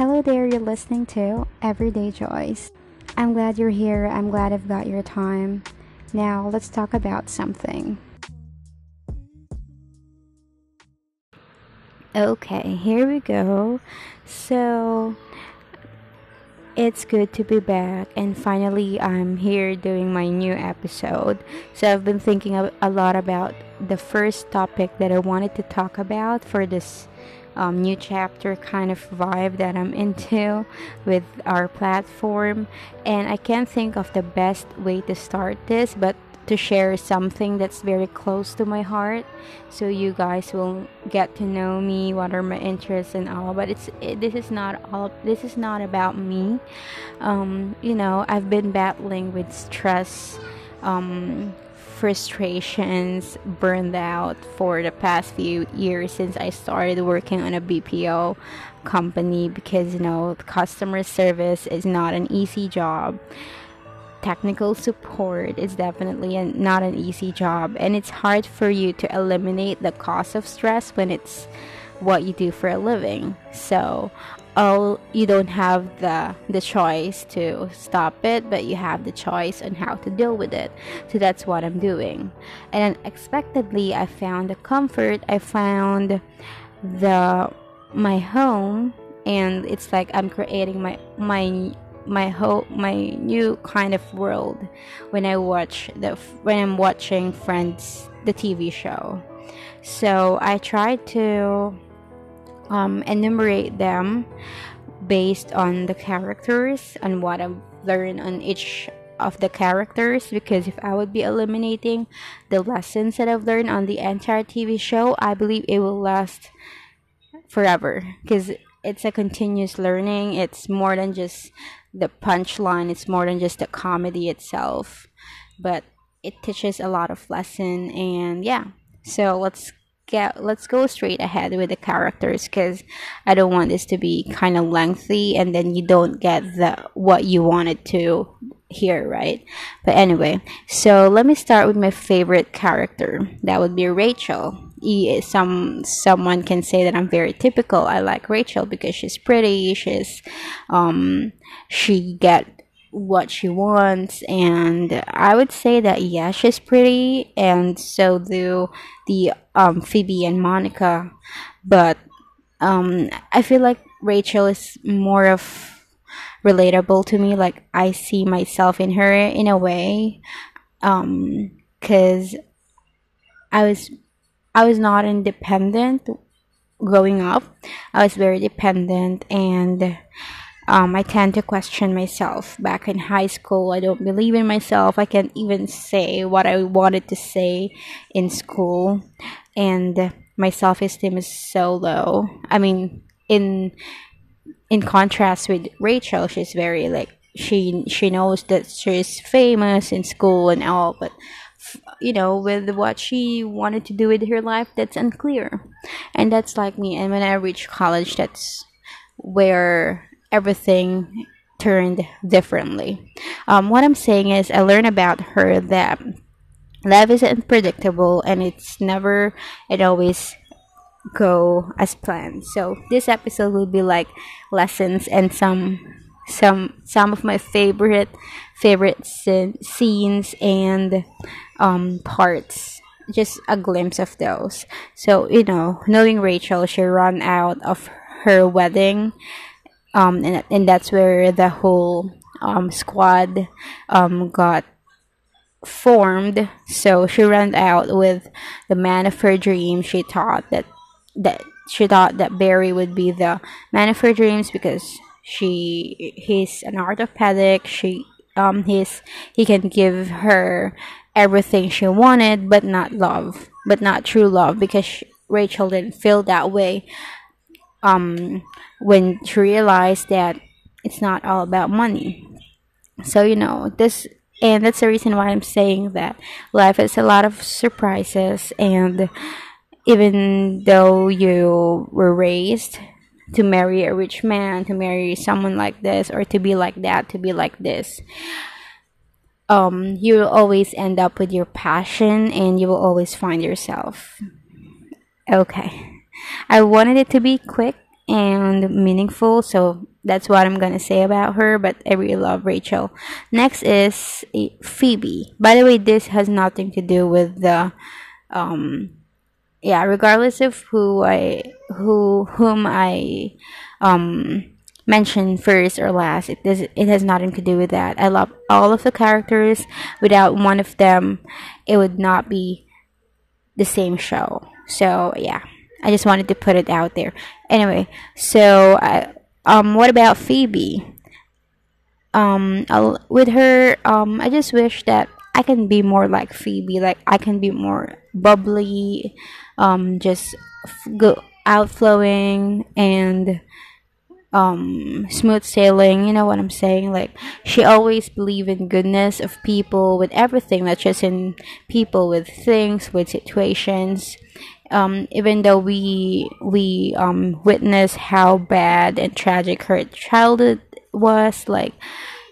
Hello there, you're listening to Everyday Joys. I'm glad you're here. I'm glad I've got your time. Now, let's talk about something. Okay, here we go. So, it's good to be back, and finally, I'm here doing my new episode. So, I've been thinking a lot about the first topic that I wanted to talk about for this um, new chapter kind of vibe that I'm into with our platform. And I can't think of the best way to start this, but to share something that's very close to my heart so you guys will get to know me what are my interests and all but it's it, this is not all this is not about me um, you know i've been battling with stress um, frustrations, burned out for the past few years since I started working on a BPO company because you know customer service is not an easy job. Technical support is definitely not an easy job, and it's hard for you to eliminate the cause of stress when it's what you do for a living. So, all you don't have the the choice to stop it but you have the choice on how to deal with it. So that's what i'm doing. And unexpectedly i found the comfort. I found the my home and it's like i'm creating my my my whole my new kind of world when i watch the when i'm watching friends the tv show. So i try to um, enumerate them based on the characters and what I've learned on each of the characters because if I would be eliminating the lessons that I've learned on the entire TV show, I believe it will last forever because it's a continuous learning. It's more than just the punchline, it's more than just the comedy itself, but it teaches a lot of lesson and yeah. So let's get let's go straight ahead with the characters because I don't want this to be kind of lengthy and then you don't get the what you wanted to hear, right? But anyway, so let me start with my favorite character. That would be Rachel. Some someone can say that I'm very typical. I like Rachel because she's pretty. She's um she get what she wants and i would say that yeah she's pretty and so do the um phoebe and monica. But um i feel like rachel is more of relatable to me like i see myself in her in a way um because i was i was not independent growing up. I was very dependent and um, I tend to question myself. Back in high school, I don't believe in myself. I can't even say what I wanted to say in school, and my self esteem is so low. I mean, in in contrast with Rachel, she's very like she she knows that she's famous in school and all, but you know with what she wanted to do with her life that's unclear and that's like me and when i reach college that's where everything turned differently. Um, what I'm saying is, I learned about her that life is unpredictable and it's never, it always go as planned. So this episode will be like lessons and some some some of my favorite favorite scenes and um, parts just a glimpse of those so you know knowing rachel she ran out of her wedding um, and, and that's where the whole um, squad um, got formed. So she ran out with the man of her dreams. She thought that that she thought that Barry would be the man of her dreams because she he's an orthopedic. She um he's he can give her everything she wanted, but not love, but not true love because she, Rachel didn't feel that way. Um, when she realized that it's not all about money. So, you know, this, and that's the reason why I'm saying that life is a lot of surprises, and even though you were raised to marry a rich man, to marry someone like this, or to be like that, to be like this, um, you will always end up with your passion and you will always find yourself. Okay. I wanted it to be quick and meaningful. So that's what I'm gonna say about her. But I really love Rachel. Next is Phoebe. By the way, this has nothing to do with the um yeah regardless of who i who whom i um mention first or last it does it has nothing to do with that i love all of the characters without one of them it would not be the same show so yeah i just wanted to put it out there. Anyway so I, um what about phoebe? Um I'll, with her um i just wish that i can be more like phoebe like i can be more bubbly um, just go outflowing and um smooth sailing you know what i'm saying? Like she always believed in goodness of people with everything not just in people with things with situations um even though we we um witness how bad and tragic her childhood was like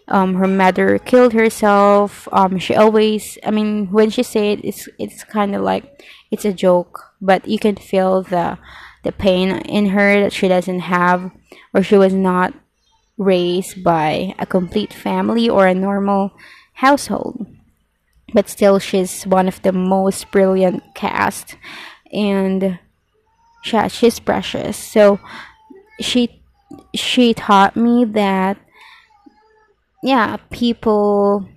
um her mother killed herself um she always i mean when she said it's it's kind of like it's a joke but you can feel the the pain in her that she doesn't have or she was not raised by a complete family or a normal household. But still she's one of the most brilliant cast and she, she's precious so she she taught me that yeah people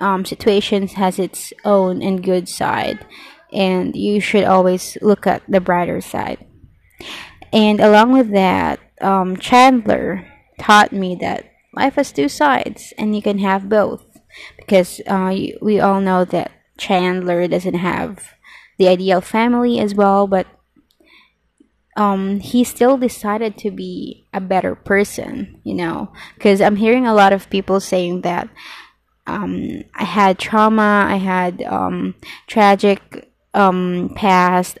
um, situations has its own and good side and you should always look at the brighter side. And along with that, um, Chandler taught me that life has two sides and you can have both because uh, we all know that Chandler doesn't have the ideal family as well, but um, he still decided to be a better person, you know, because I'm hearing a lot of people saying that um, I had trauma, I had um, tragic um past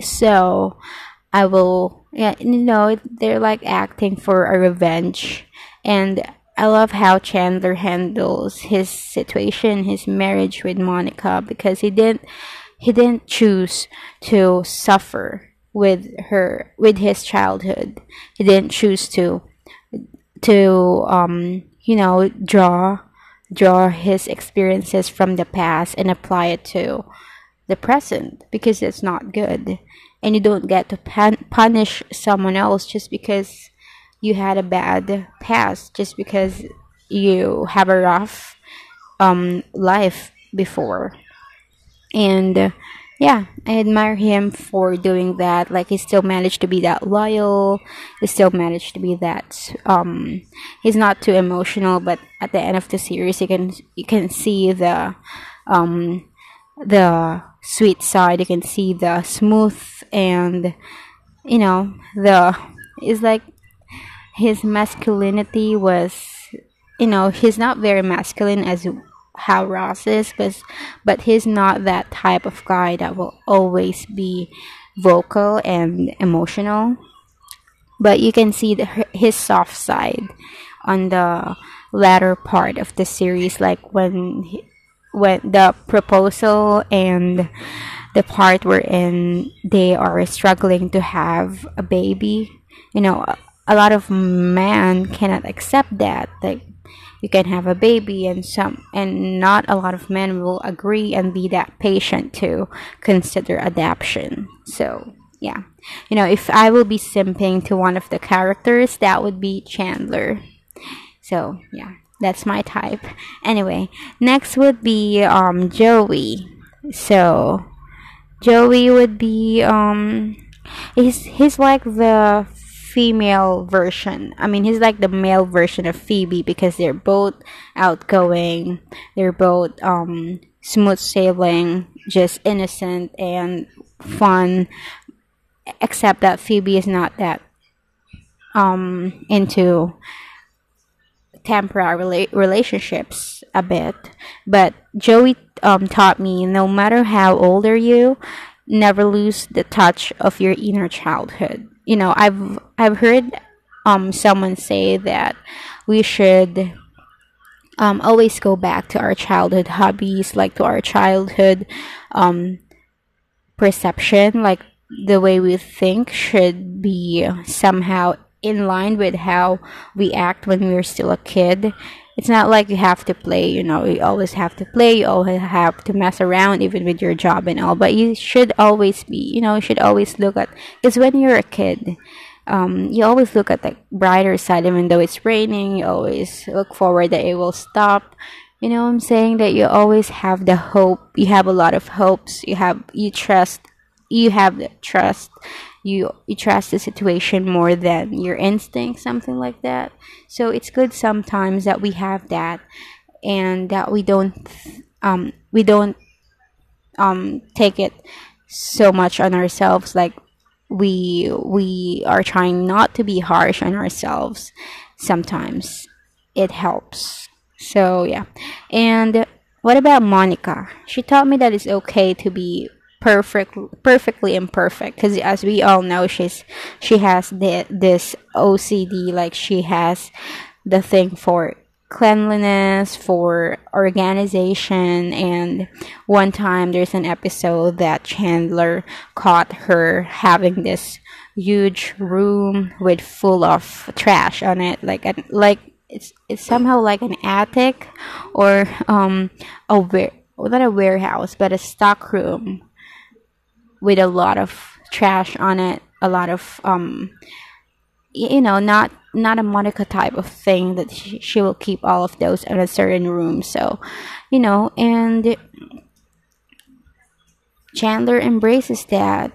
so i will yeah you know they're like acting for a revenge and i love how chandler handles his situation his marriage with monica because he didn't he didn't choose to suffer with her with his childhood. He didn't choose to to um you know draw draw his experiences from the past and apply it to the present because it's not good. And you don't get to punish someone else just because you had a bad past just because you have a rough um life before and uh, yeah i admire him for doing that. Like he still managed to be that loyal. He still managed to be that um he's not too emotional but at the end of the series you can you can see the um the sweet side. You can see the smooth and you know the it's like his masculinity was you know he's not very masculine as how Ross is but but he's not that type of guy that will always be vocal and emotional. But you can see the, his soft side on the latter part of the series like when he, when the proposal and the part wherein they are struggling to have a baby. You know a lot of men cannot accept that like you can have a baby and some and not a lot of men will agree and be that patient to consider adoption so yeah you know if i will be simping to one of the characters that would be chandler so yeah that's my type. Anyway, next would be um Joey. So Joey would be um he's he's like the female version. I mean, he's like the male version of Phoebe because they're both outgoing. They're both um smooth sailing, just innocent and fun. Except that Phoebe is not that um into temporary relationships a bit. But Joey um, taught me no matter how old are you, never lose the touch of your inner childhood. You know, I've I've heard um someone say that we should um always go back to our childhood hobbies, like to our childhood um perception, like the way we think should be somehow in line with how we act when we're still a kid it's not like you have to play you know you always have to play you always have to mess around even with your job and all but you should always be you know you should always look at because when you're a kid um, you always look at the brighter side even though it's raining you always look forward that it will stop. You know i'm saying? That you always have the hope. You have a lot of hopes. You have you trust you have the trust you you trust the situation more than your instinct something like that. So it's good sometimes that we have that and that we don't um we don't um take it so much on ourselves. Like we we are trying not to be harsh on ourselves sometimes. It helps. So yeah. And what about monica? She taught me that it's okay to be perfect perfectly imperfect because as we all know she's she has the, this ocd like she has the thing for cleanliness for organization and one time there's an episode that chandler caught her having this huge room with full of trash on it like like it's it's somehow like an attic or um a not a warehouse but a stock room with a lot of trash on it, a lot of um, you know, not not a Monica type of thing that she, she will keep all of those in a certain room. So, you know, and Chandler embraces that.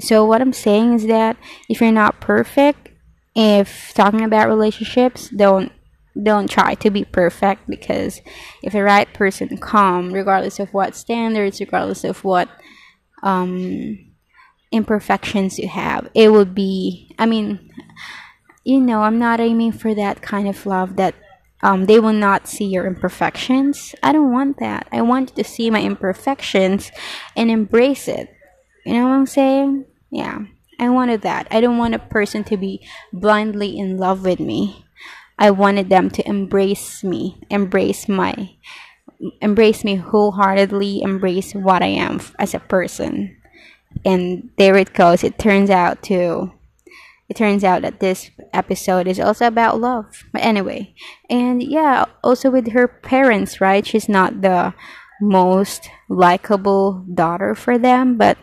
So what I'm saying is that if you're not perfect, if talking about relationships, don't don't try to be perfect because if the right person come, regardless of what standards, regardless of what um, imperfections you have. It would be, I mean, you know, I'm not aiming for that kind of love that um, they will not see your imperfections. I don't want that. I want you to see my imperfections and embrace it. You know what I'm saying? Yeah. I wanted that. I don't want a person to be blindly in love with me. I wanted them to embrace me, embrace my embrace me wholeheartedly, embrace what I am as a person. And there it goes. It turns out to it turns out that this episode is also about love. But anyway, and yeah, also with her parents, right? She's not the most likable daughter for them, but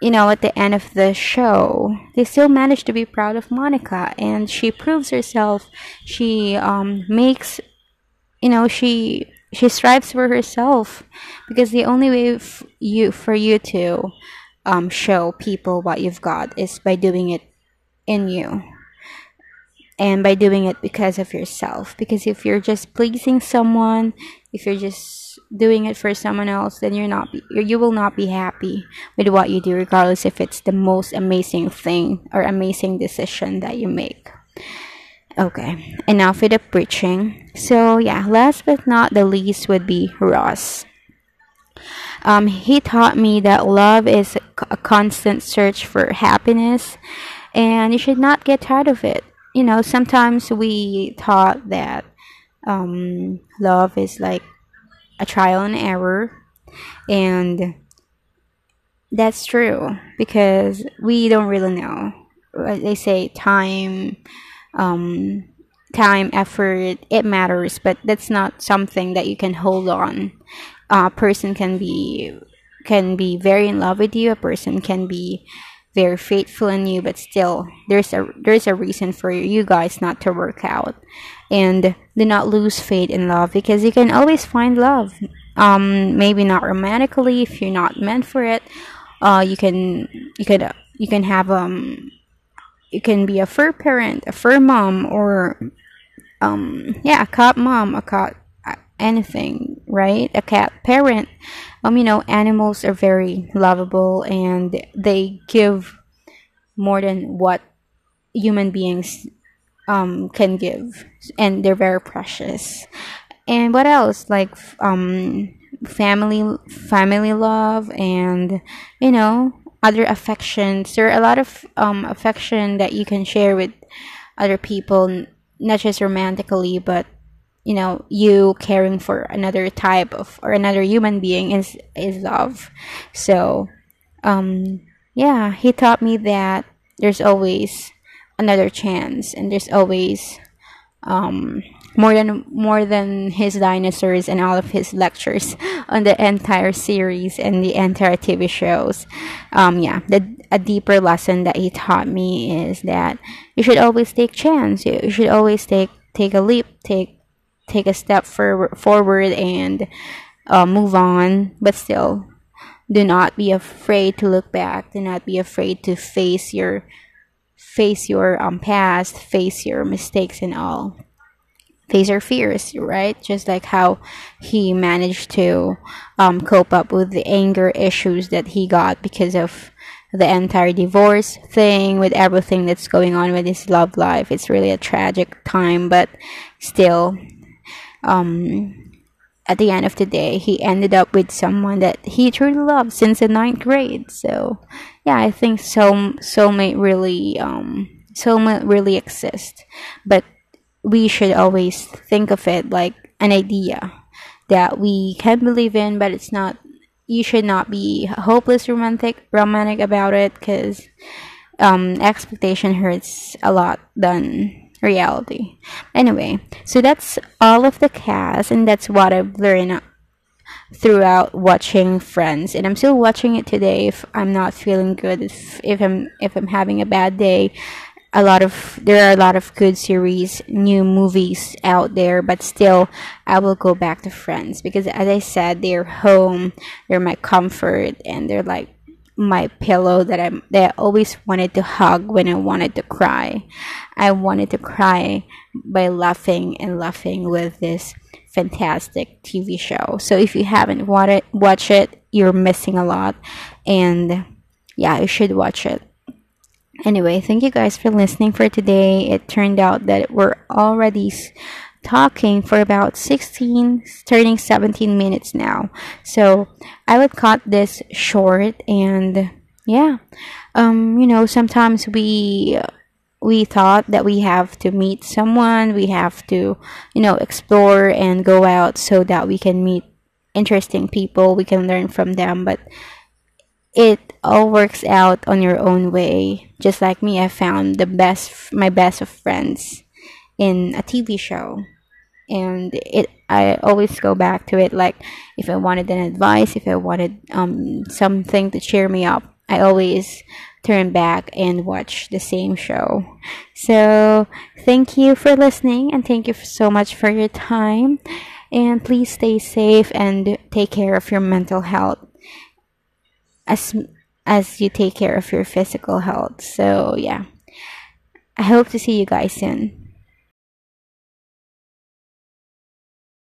you know, at the end of the show, they still manage to be proud of Monica, and she proves herself. She um, makes, you know, she she strives for herself because the only way f- you for you to um, show people what you've got is by doing it in you and by doing it because of yourself. Because if you're just pleasing someone if you're just doing it for someone else then you're not you will not be happy with what you do regardless if it's the most amazing thing or amazing decision that you make Okay, enough with the preaching. So, yeah, last but not the least would be Ross. Um, he taught me that love is a constant search for happiness and you should not get tired of it. You know, sometimes we thought that um, love is like a trial and error, and that's true because we don't really know. They say time um, time, effort, it matters, but that's not something that you can hold on. A person can be can be very in love with you. A person can be very faithful in you, but still there's a there's a reason for you guys not to work out. And do not lose faith in love because you can always find love. Um, maybe not romantically if you're not meant for it. Uh, you can you could you can have um you can be a fur parent, a fur mom, or um, yeah, a cat mom, a cat anything, right? A cat parent. Um, you know, animals are very lovable and they give more than what human beings um can give, and they're very precious. And what else? Like um, family, family love, and you know, other affections. There are a lot of um, affection that you can share with other people, not just romantically, but you know, you caring for another type of or another human being is is love. So, um, yeah, he taught me that there's always another chance and there's always um, more than more than his dinosaurs and all of his lectures on the entire series and the entire TV shows. Um, yeah, the a deeper lesson that he taught me is that you should always take chance. You should always take take a leap, take take a step for, forward, and uh, move on. But still, do not be afraid to look back. Do not be afraid to face your face your um past, face your mistakes and all. Face your fears, right? Just like how he managed to um, cope up with the anger issues that he got because of the entire divorce thing with everything that's going on with his love life. It's really a tragic time, but still, um, at the end of the day, he ended up with someone that he truly loved since the ninth grade. So, yeah, I think soul soulmate really um soulmate really exists, but we should always think of it like an idea that we can believe in, but it's not. You should not be hopeless romantic romantic about it because um, expectation hurts a lot than reality. Anyway, so that's all of the cast, and that's what I've learned throughout watching Friends. And I'm still watching it today if I'm not feeling good, if, if I'm if I'm having a bad day. A lot of there are a lot of good series, new movies out there, but still I will go back to Friends because as I said, they're home, they're my comfort, and they're like my pillow that I that I always wanted to hug when I wanted to cry. I wanted to cry by laughing and laughing with this fantastic TV show. So if you haven't watched it, watch it, you're missing a lot and yeah, you should watch it. Anyway, thank you guys for listening for today. It turned out that we're already talking for about 16 turning 17 minutes now so i would cut this short and yeah um you know sometimes we we thought that we have to meet someone we have to you know explore and go out so that we can meet interesting people we can learn from them but it all works out on your own way just like me i found the best my best of friends in a tv show and it I always go back to it like if I wanted an advice, if I wanted um something to cheer me up, I always turn back and watch the same show. So, thank you for listening and thank you so much for your time. And please stay safe and take care of your mental health as as you take care of your physical health. So, yeah. I hope to see you guys soon.